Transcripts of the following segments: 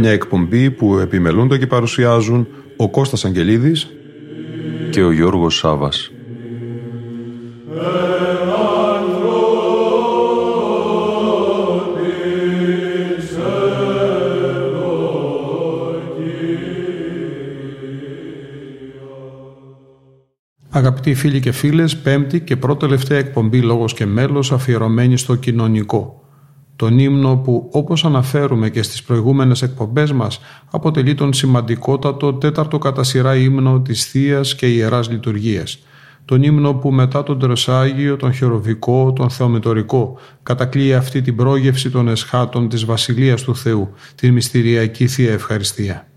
Μια εκπομπή που επιμελούνται και παρουσιάζουν ο Κώστας Αγγελίδης και ο Γιώργος Σάβας. Αγαπητοί φίλοι και φίλες, πέμπτη και πρώτη τελευταία εκπομπή «Λόγος και μέλος» αφιερωμένη στο κοινωνικό. Τον ύμνο που, όπως αναφέρουμε και στις προηγούμενες εκπομπές μας, αποτελεί τον σημαντικότατο τέταρτο κατά σειρά ύμνο της θείας και Ιεράς Λειτουργίας. Τον ύμνο που μετά τον Τρεσάγιο, τον Χεροβικό, τον Θεομετωρικό, κατακλείει αυτή την πρόγευση των εσχάτων της Βασιλείας του Θεού, την μυστηριακή Θεία Ευχαριστία.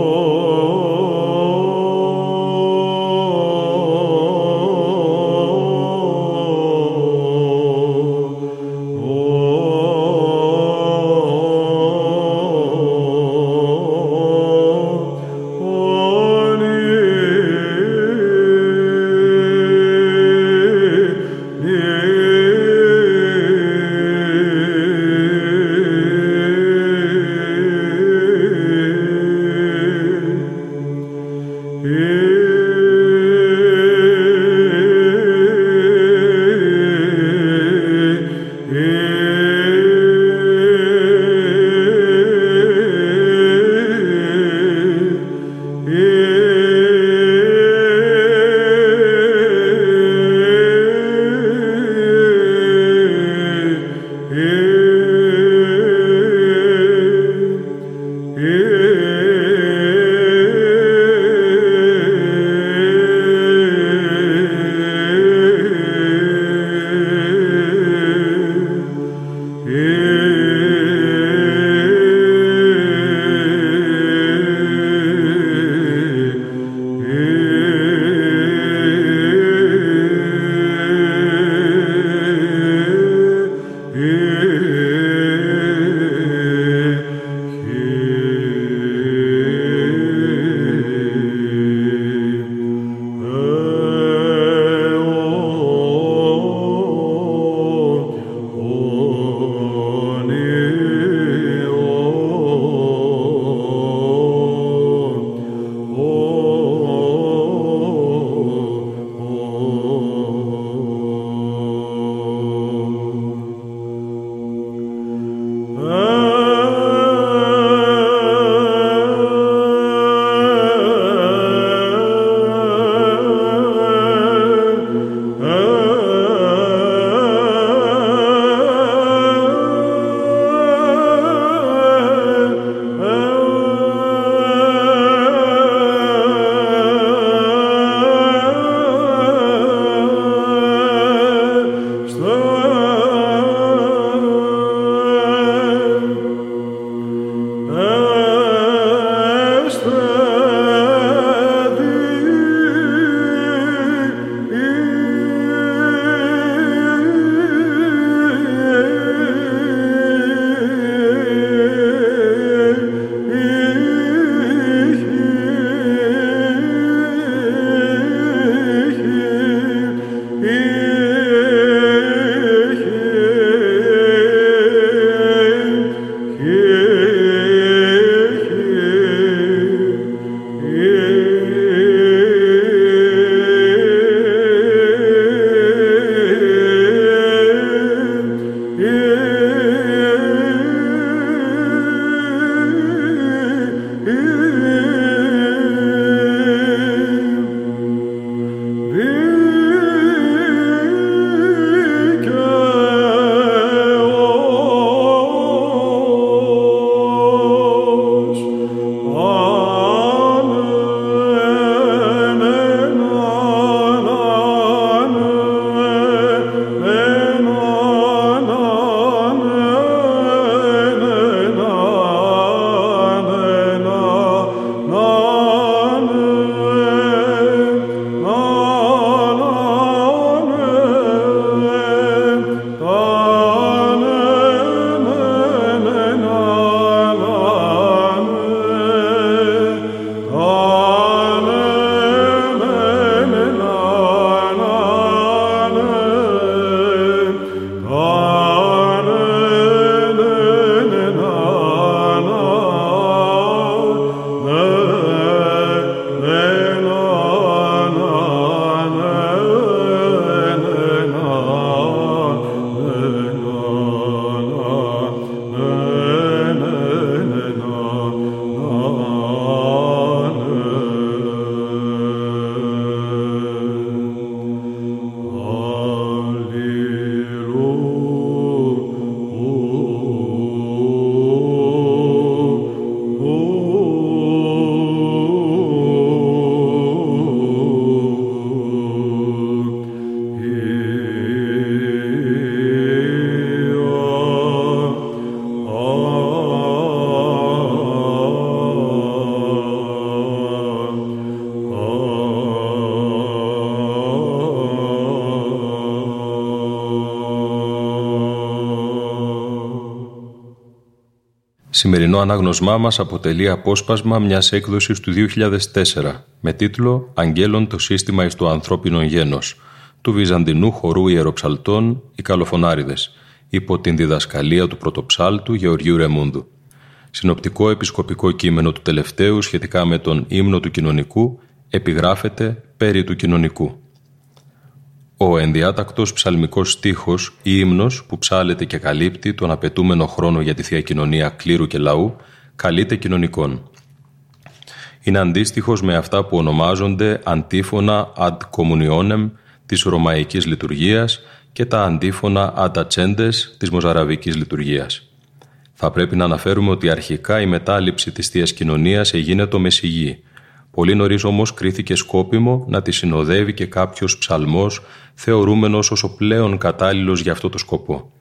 Oh. Ooh. Σημερινό ανάγνωσμά μας αποτελεί απόσπασμα μιας έκδοσης του 2004 με τίτλο «Αγγέλων το σύστημα εις το ανθρώπινο γένος» του Βυζαντινού χορού ιεροψαλτών «Οι Καλοφωνάριδες» υπό την διδασκαλία του πρωτοψάλτου Γεωργίου Ρεμούντου. Συνοπτικό επισκοπικό κείμενο του τελευταίου σχετικά με τον ύμνο του κοινωνικού επιγράφεται «Περί του κοινωνικού». Ο ενδιάτακτος ψαλμικός στίχος ή ύμνος που ψάλεται και καλύπτει τον απαιτούμενο χρόνο για τη Θεία Κοινωνία κλήρου και λαού καλείται κοινωνικών. Είναι αντίστοιχος με αυτά που ονομάζονται αντίφωνα ad communionem της ρωμαϊκής λειτουργίας και τα αντίφωνα ad accendes της μοζαραβικής λειτουργίας. Θα πρέπει να αναφέρουμε ότι αρχικά η μετάληψη της Θείας Κοινωνίας έγινε το Μεσηγή, Πολύ νωρίς όμως κρίθηκε σκόπιμο να τη συνοδεύει και κάποιος ψαλμός, θεωρούμενος ω ο πλέον κατάλληλος για αυτό το σκοπό.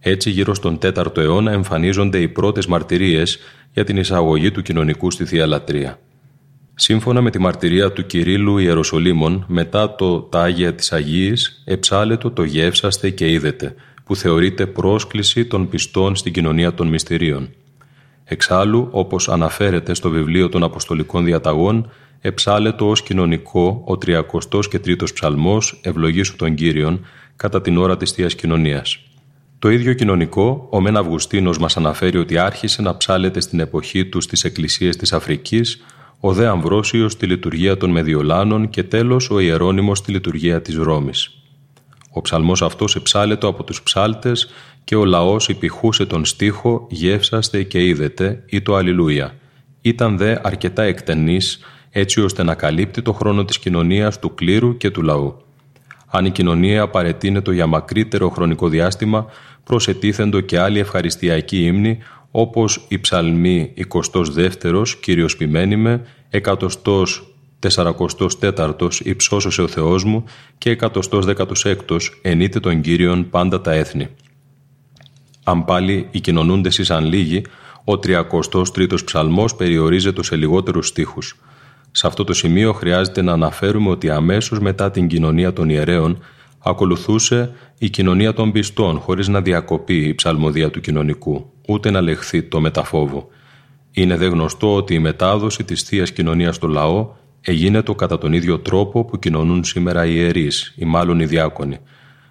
Έτσι, γύρω στον 4ο αιώνα εμφανίζονται οι πρώτες μαρτυρίες για την εισαγωγή του κοινωνικού στη θεία λατρεία. Σύμφωνα με τη μαρτυρία του Κυρίλου Ιεροσολύμων, μετά το «Τα της Αγίης» εψάλετο το «Γεύσαστε και είδετε», που θεωρείται πρόσκληση των πιστών στην κοινωνία των μυστηρίων. Εξάλλου, όπως αναφέρεται στο βιβλίο των Αποστολικών Διαταγών, εψάλετο ως κοινωνικό ο 33ος και 3ος ψαλμός «Ευλογήσου τον Κύριον» κατά την ώρα της Θείας Κοινωνίας. Το ίδιο κοινωνικό, ο Μεν Αυγουστίνος μας αναφέρει ότι άρχισε να ψάλεται στην εποχή του στις εκκλησίες της Αφρικής, ο Δε Αμβρόσιος στη λειτουργία των Μεδιολάνων και τέλος ο Ιερώνυμος στη λειτουργία της Ρώμης. Ο ψαλμός αυτός εψάλετο από τους ψάλτες και ο λαός υπηχούσε τον στίχο «Γεύσαστε και είδετε» ή το «Αλληλούια». Ήταν δε αρκετά εκτενής έτσι ώστε να καλύπτει το χρόνο της κοινωνίας του κλήρου και του λαού. Αν η κοινωνία παρετείνεται για μακρύτερο χρονικό διάστημα, προσετίθεντο και άλλοι ευχαριστιακοί ύμνοι, όπως η ψαλμή 22ος «Κύριος ποιμένημε», 144ος «Υψώσωσε ο Θεός μου» και 116ος «Ενείτε τον Κύριον πάντα τα έθνη». Αν πάλι οι κοινωνούντες ήσαν λίγοι, ο 33ος ψαλμός περιορίζεται σε λιγότερους στίχους. Σε αυτό το σημείο χρειάζεται να αναφέρουμε ότι αμέσως μετά την κοινωνία των ιερέων ακολουθούσε η κοινωνία των πιστών χωρίς να διακοπεί η ψαλμοδία του κοινωνικού, ούτε να λεχθεί το μεταφόβο. Είναι δε γνωστό ότι η μετάδοση της θείας κοινωνίας στο λαό έγινε το κατά τον ίδιο τρόπο που κοινωνούν σήμερα οι ιερείς, ή μάλλον οι διάκονοι.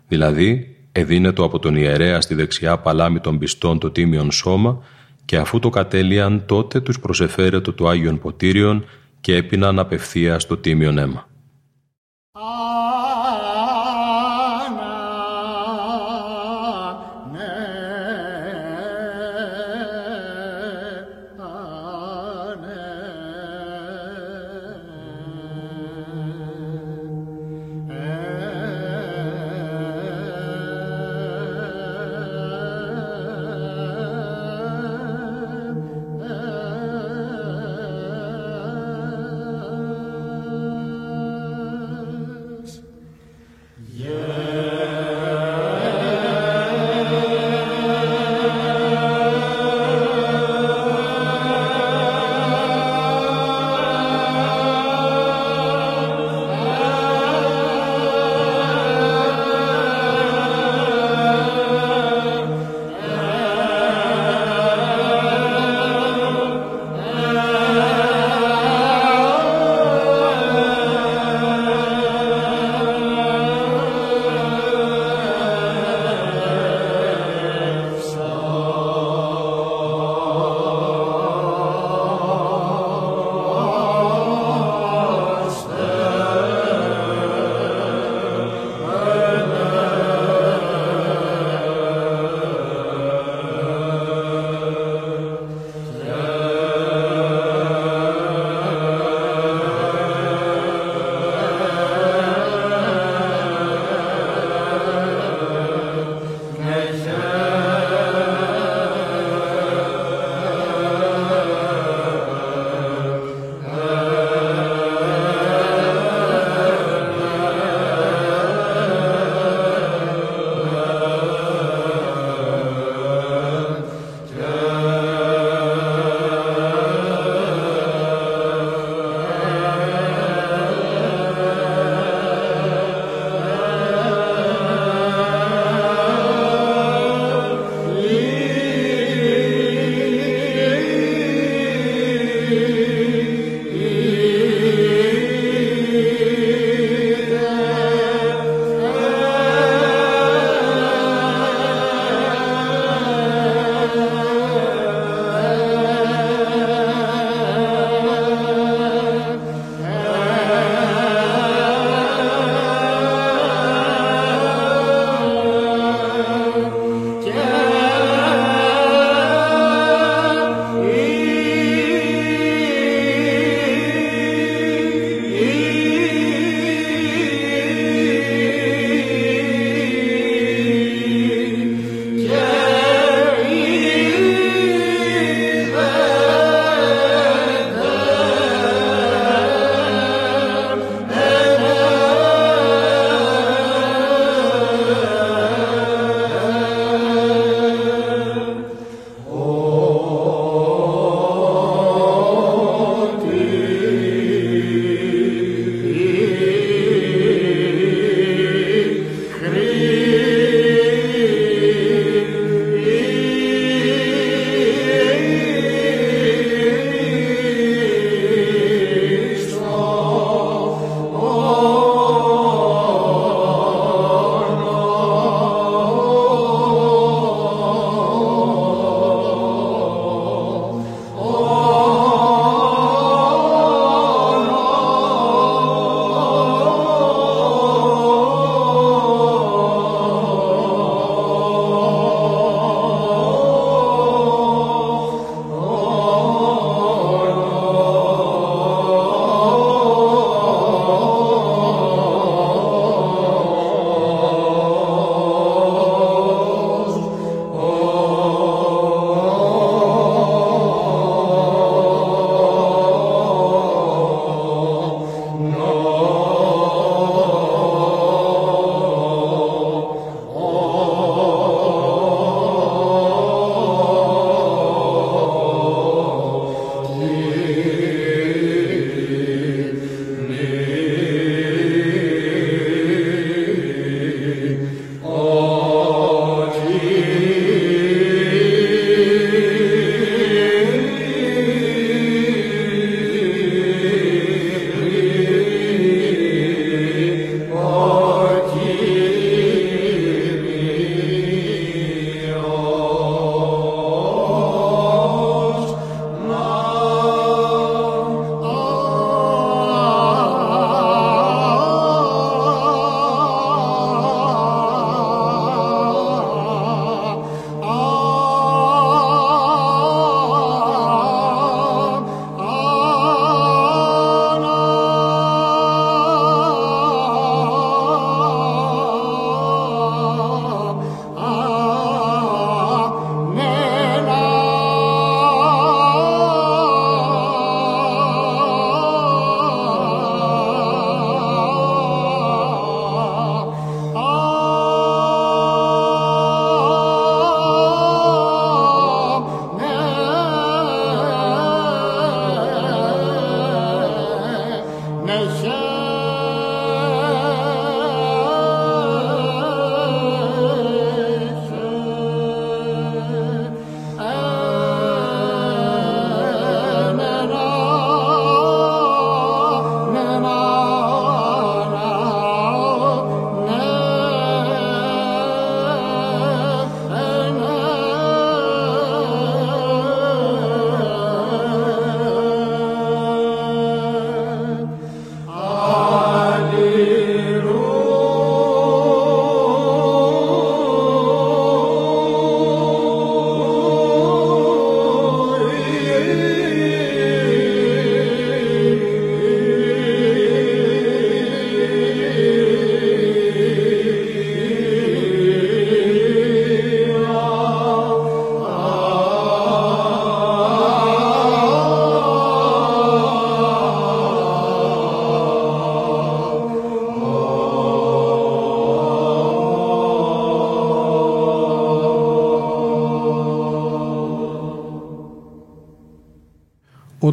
Δηλαδή, εδίνετο από τον ιερέα στη δεξιά παλάμη των πιστών το τίμιον σώμα και αφού το κατέλειαν τότε τους προσεφέρετο το Άγιον Ποτήριον και έπιναν απευθείας στο τίμιον αίμα.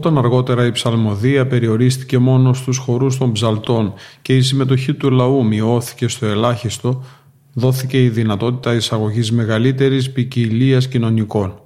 Όταν αργότερα η ψαλμοδία περιορίστηκε μόνο στους χορούς των ψαλτών και η συμμετοχή του λαού μειώθηκε στο ελάχιστο, δόθηκε η δυνατότητα εισαγωγής μεγαλύτερης ποικιλία κοινωνικών.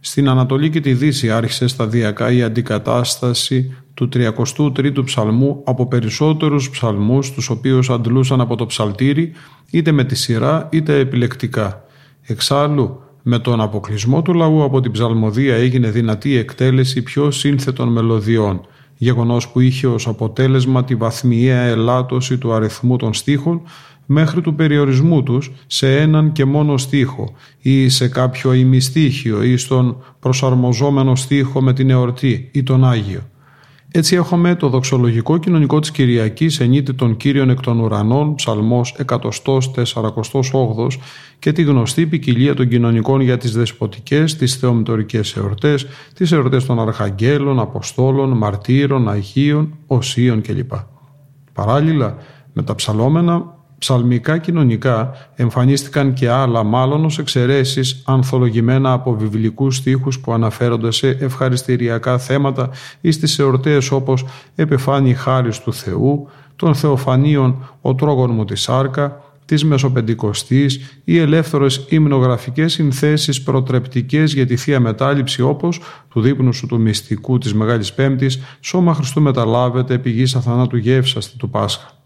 Στην Ανατολή και τη Δύση άρχισε σταδιακά η αντικατάσταση του 33ου ψαλμού από περισσότερους ψαλμούς τους οποίους αντλούσαν από το ψαλτήρι είτε με τη σειρά είτε επιλεκτικά. Εξάλλου, με τον αποκλεισμό του λαού από την ψαλμοδία έγινε δυνατή εκτέλεση πιο σύνθετων μελωδιών, γεγονός που είχε ως αποτέλεσμα τη βαθμιαία ελάττωση του αριθμού των στίχων μέχρι του περιορισμού τους σε έναν και μόνο στίχο ή σε κάποιο ημιστίχιο ή στον προσαρμοζόμενο στίχο με την εορτή ή τον Άγιο. Έτσι έχουμε το δοξολογικό κοινωνικό της Κυριακής ενείται των Κύριων εκ των ουρανών, ψαλμός 148 και τη γνωστή ποικιλία των κοινωνικών για τις δεσποτικές, τις θεομητορικές εορτές, τις εορτές των Αρχαγγέλων, Αποστόλων, Μαρτύρων, Αγίων, Οσίων κλπ. Παράλληλα, με τα ψαλόμενα ψαλμικά κοινωνικά εμφανίστηκαν και άλλα μάλλον ως εξαιρέσεις ανθολογημένα από βιβλικούς στίχους που αναφέρονται σε ευχαριστηριακά θέματα ή στις εορτές όπως «Επεφάνει χάρις του Θεού», των Θεοφανίων «Ο τρόγων μου τη σάρκα», της Μεσοπεντηκοστής ή ελεύθερες υμνογραφικές συνθέσεις προτρεπτικές για τη Θεία Μετάληψη όπως του δείπνου σου του μυστικού της Μεγάλης Πέμπτης «Σώμα Χριστού μεταλάβεται πηγής αθανάτου γεύσαστη του Πάσχα».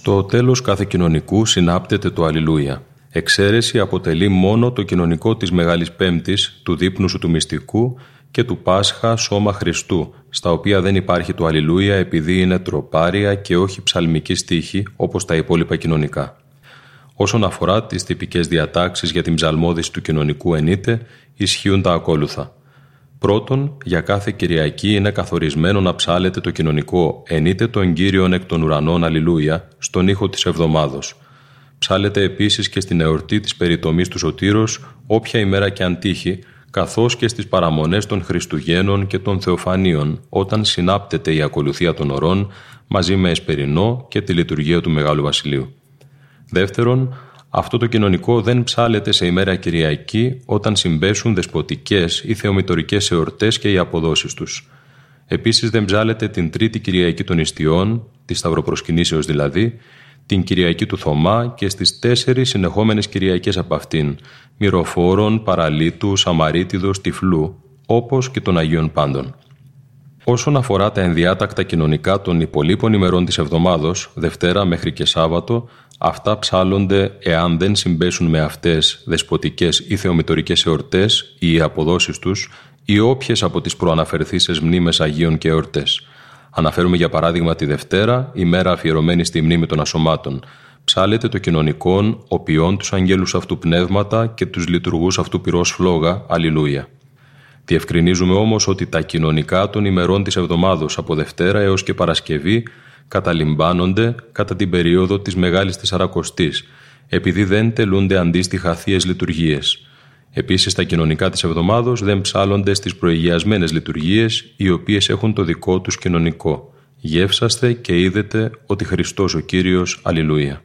Στο τέλος κάθε κοινωνικού συνάπτεται το Αλληλούια. Εξαίρεση αποτελεί μόνο το κοινωνικό της Μεγάλης Πέμπτης, του δείπνου σου του μυστικού και του Πάσχα σώμα Χριστού, στα οποία δεν υπάρχει το Αλληλούια επειδή είναι τροπάρια και όχι ψαλμική στίχη όπως τα υπόλοιπα κοινωνικά. Όσον αφορά τις τυπικές διατάξεις για την ψαλμόδηση του κοινωνικού ενίτε, ισχύουν τα ακόλουθα. Πρώτον, για κάθε Κυριακή είναι καθορισμένο να ψάλεται το κοινωνικό «Ενείτε τον Κύριον εκ των ουρανών Αλληλούια» στον ήχο της εβδομάδος. Ψάλεται επίσης και στην εορτή της περιτομής του Σωτήρος, όποια ημέρα και αν τύχει, καθώς και στις παραμονές των Χριστουγέννων και των Θεοφανίων, όταν συνάπτεται η ακολουθία των ωρών μαζί με εσπερινό και τη λειτουργία του Μεγάλου Βασιλείου. Δεύτερον, αυτό το κοινωνικό δεν ψάλεται σε ημέρα Κυριακή όταν συμπέσουν δεσποτικές ή θεομητορικές εορτές και οι αποδόσεις τους. Επίσης δεν ψάλεται την Τρίτη Κυριακή των Ιστιών, τη Σταυροπροσκυνήσεως δηλαδή, την Κυριακή του Θωμά και στις τέσσερις συνεχόμενες Κυριακές από αυτήν, Μυροφόρων, Παραλίτου, Σαμαρίτιδος, Τυφλού, όπως και των Αγίων Πάντων. Όσον αφορά τα ενδιάτακτα κοινωνικά των υπολείπων ημερών της εβδομάδος, Δευτέρα μέχρι και Σάββατο, αυτά ψάλλονται εάν δεν συμπέσουν με αυτές δεσποτικές ή θεομητορικές εορτές ή οι αποδόσεις τους ή όποιες από τις προαναφερθήσεις μνήμες Αγίων και εορτές. Αναφέρουμε για παράδειγμα τη Δευτέρα, ημέρα αφιερωμένη στη μνήμη των ασωμάτων. Ψάλεται το κοινωνικόν, οπιών τους αγγέλους αυτού πνεύματα και τους λειτουργούς αυτού πυρός φλόγα. Αλληλούια. Διευκρινίζουμε όμως ότι τα κοινωνικά των ημερών της εβδομάδος από Δευτέρα έως και Παρασκευή καταλυμπάνονται κατά την περίοδο της Μεγάλης Τεσσαρακοστής, επειδή δεν τελούνται αντίστοιχα θείες λειτουργίες. Επίσης τα κοινωνικά της εβδομάδος δεν ψάλλονται στις προηγιασμένες λειτουργίες, οι οποίες έχουν το δικό τους κοινωνικό. Γεύσαστε και είδετε ότι Χριστός ο Κύριος, Αλληλούια.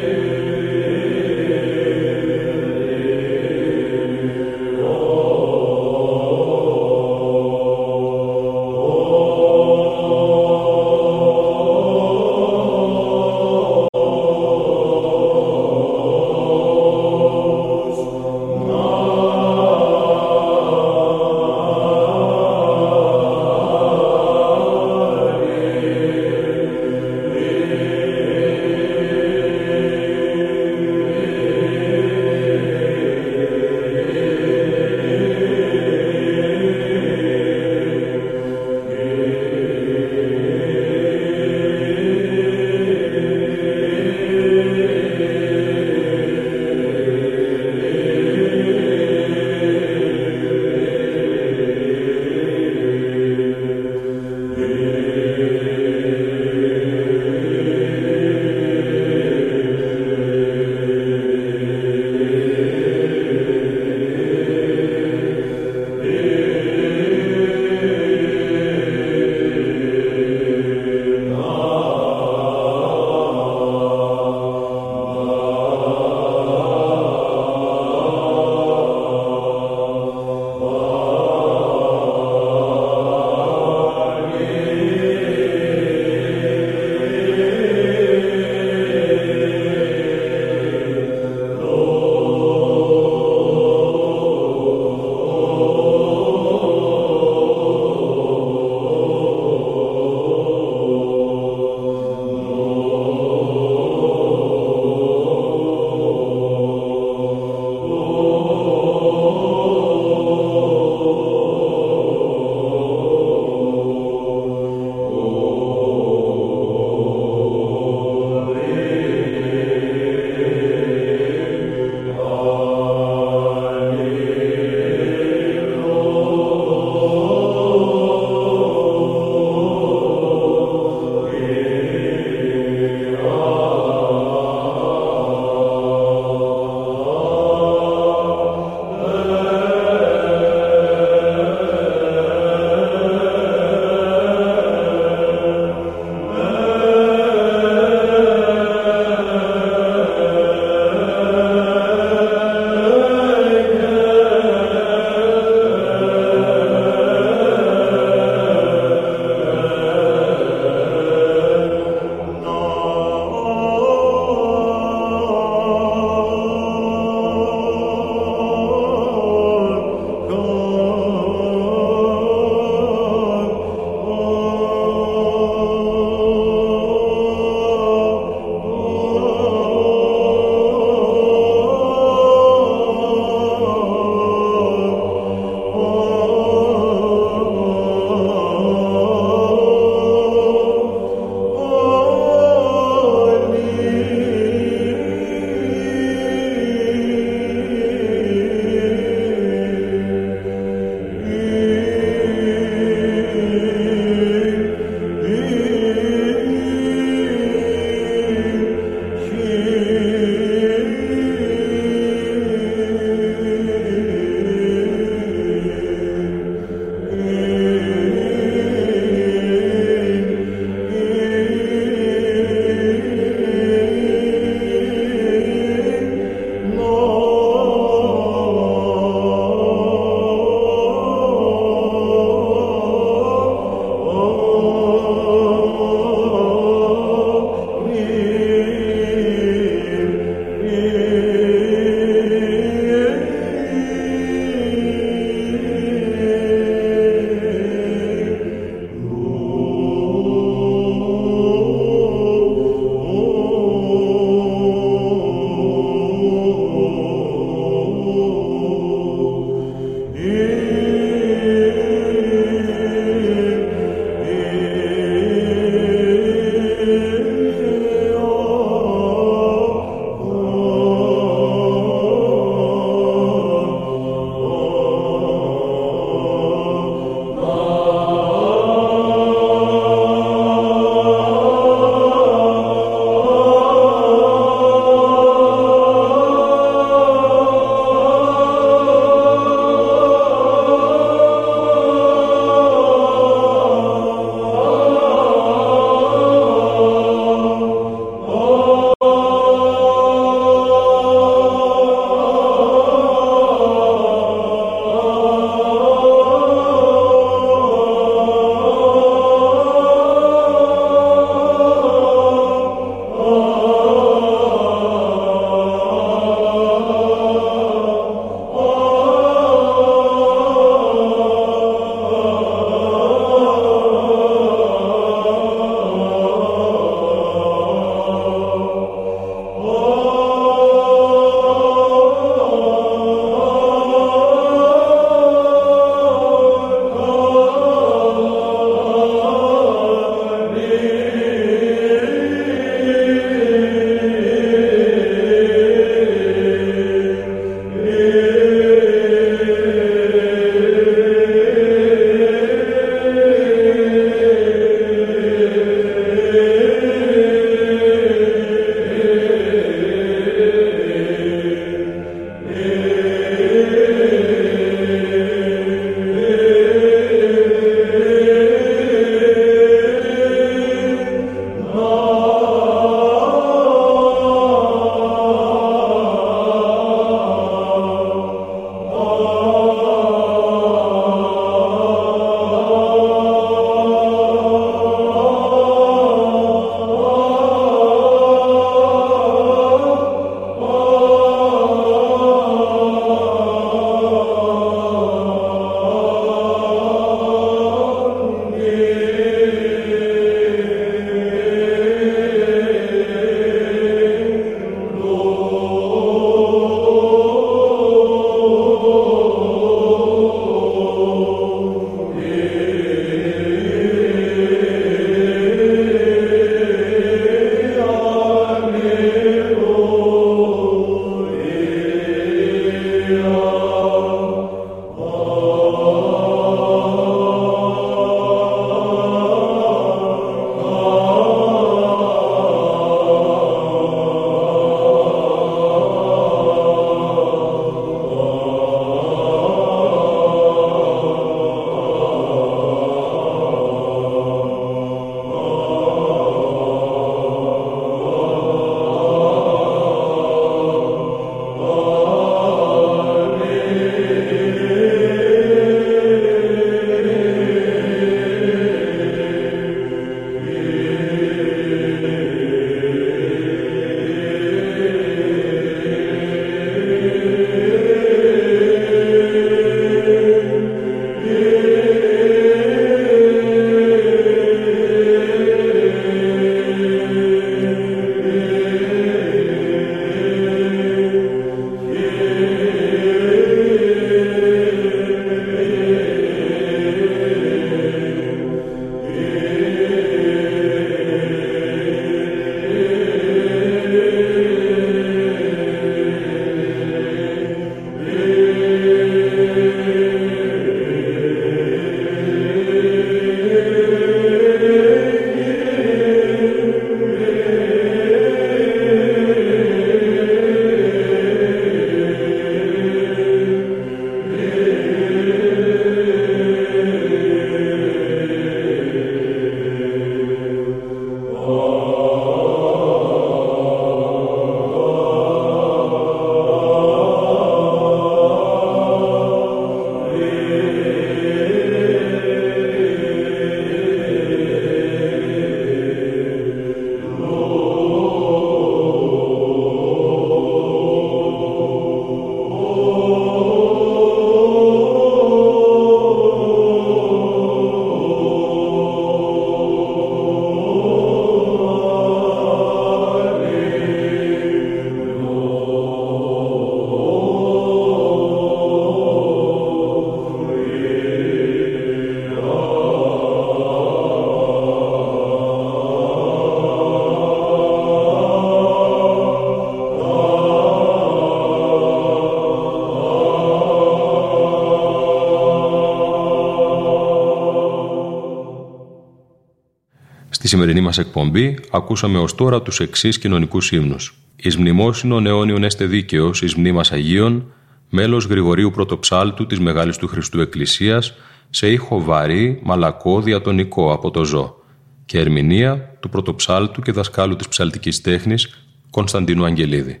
Σημερινή μας εκπομπή ακούσαμε ως τώρα τους εξής κοινωνικούς ύμνους. Εις μνημόσυνον αιώνιον έστε δίκαιος, εις μνήμας Αγίων, μέλος Γρηγορίου Πρωτοψάλτου της Μεγάλης του Χριστού Εκκλησίας, σε ήχο βαρύ, μαλακό, διατονικό από το ζώ και ερμηνεία του Πρωτοψάλτου και δασκάλου της ψαλτικής τέχνης Κωνσταντίνου Αγγελίδη.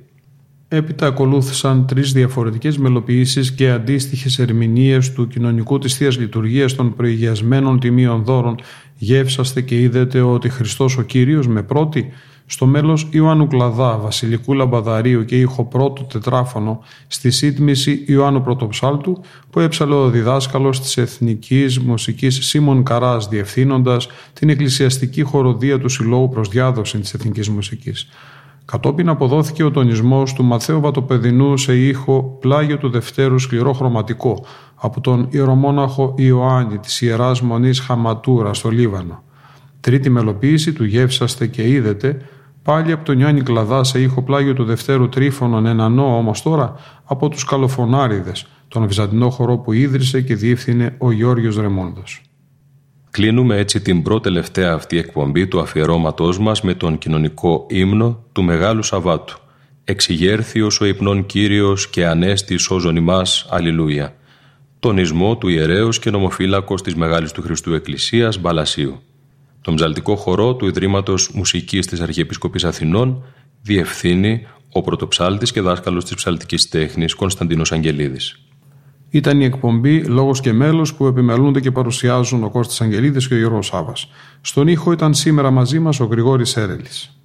Έπειτα ακολούθησαν τρεις διαφορετικές μελοποιήσεις και αντίστοιχες ερμηνείες του κοινωνικού της Θείας Λειτουργίας των προηγιασμένων τιμίων δώρων γεύσαστε και είδετε ότι Χριστός ο Κύριος με πρώτη στο μέλος Ιωάννου Κλαδά, Βασιλικού Λαμπαδαρίου και ήχο πρώτο τετράφωνο στη σύντμηση Ιωάννου Πρωτοψάλτου που έψαλε ο διδάσκαλος της Εθνικής Μουσικής Σίμων Καράς διευθύνοντας την εκκλησιαστική χοροδία του Συλλόγου προς διάδοση της Εθνικής Μουσικής. Κατόπιν αποδόθηκε ο τονισμός του Μαθαίου Βατοπεδινού σε ήχο πλάγιο του Δευτέρου σκληρό χρωματικό από τον ιερομόναχο Ιωάννη της Ιεράς Μονής Χαματούρα στο Λίβανο. Τρίτη μελοποίηση του «Γεύσαστε και είδετε» πάλι από τον Ιωάννη Κλαδά σε ήχο πλάγιο του Δευτέρου Τρίφωνον ενανό όμως τώρα από τους Καλοφωνάριδες, τον βυζαντινό χορό που ίδρυσε και διεύθυνε ο Γιώργος Ρεμόντος. Κλείνουμε έτσι την πρώτη τελευταία αυτή εκπομπή του αφιερώματός μας με τον κοινωνικό ύμνο του Μεγάλου Σαββάτου. Εξηγέρθιος ο υπνών Κύριος και ανέστης όζον ημάς. Αλληλούια. Τονισμό του ιερέως και νομοφύλακος της Μεγάλης του Χριστού Εκκλησίας Μπαλασίου. Τον ψαλτικό χορό του Ιδρύματος Μουσικής της Αρχιεπισκοπής Αθηνών διευθύνει ο πρωτοψάλτης και δάσκαλος της ψαλτικής τέχνης Κωνσταντίνος Αγγελίδης. Ήταν η εκπομπή Λόγος και Μέλος που επιμελούνται και παρουσιάζουν ο Κώστας Αγγελίδης και ο Γιώργος Σάβας. Στον ήχο ήταν σήμερα μαζί μας ο Γρηγόρης Έρελης.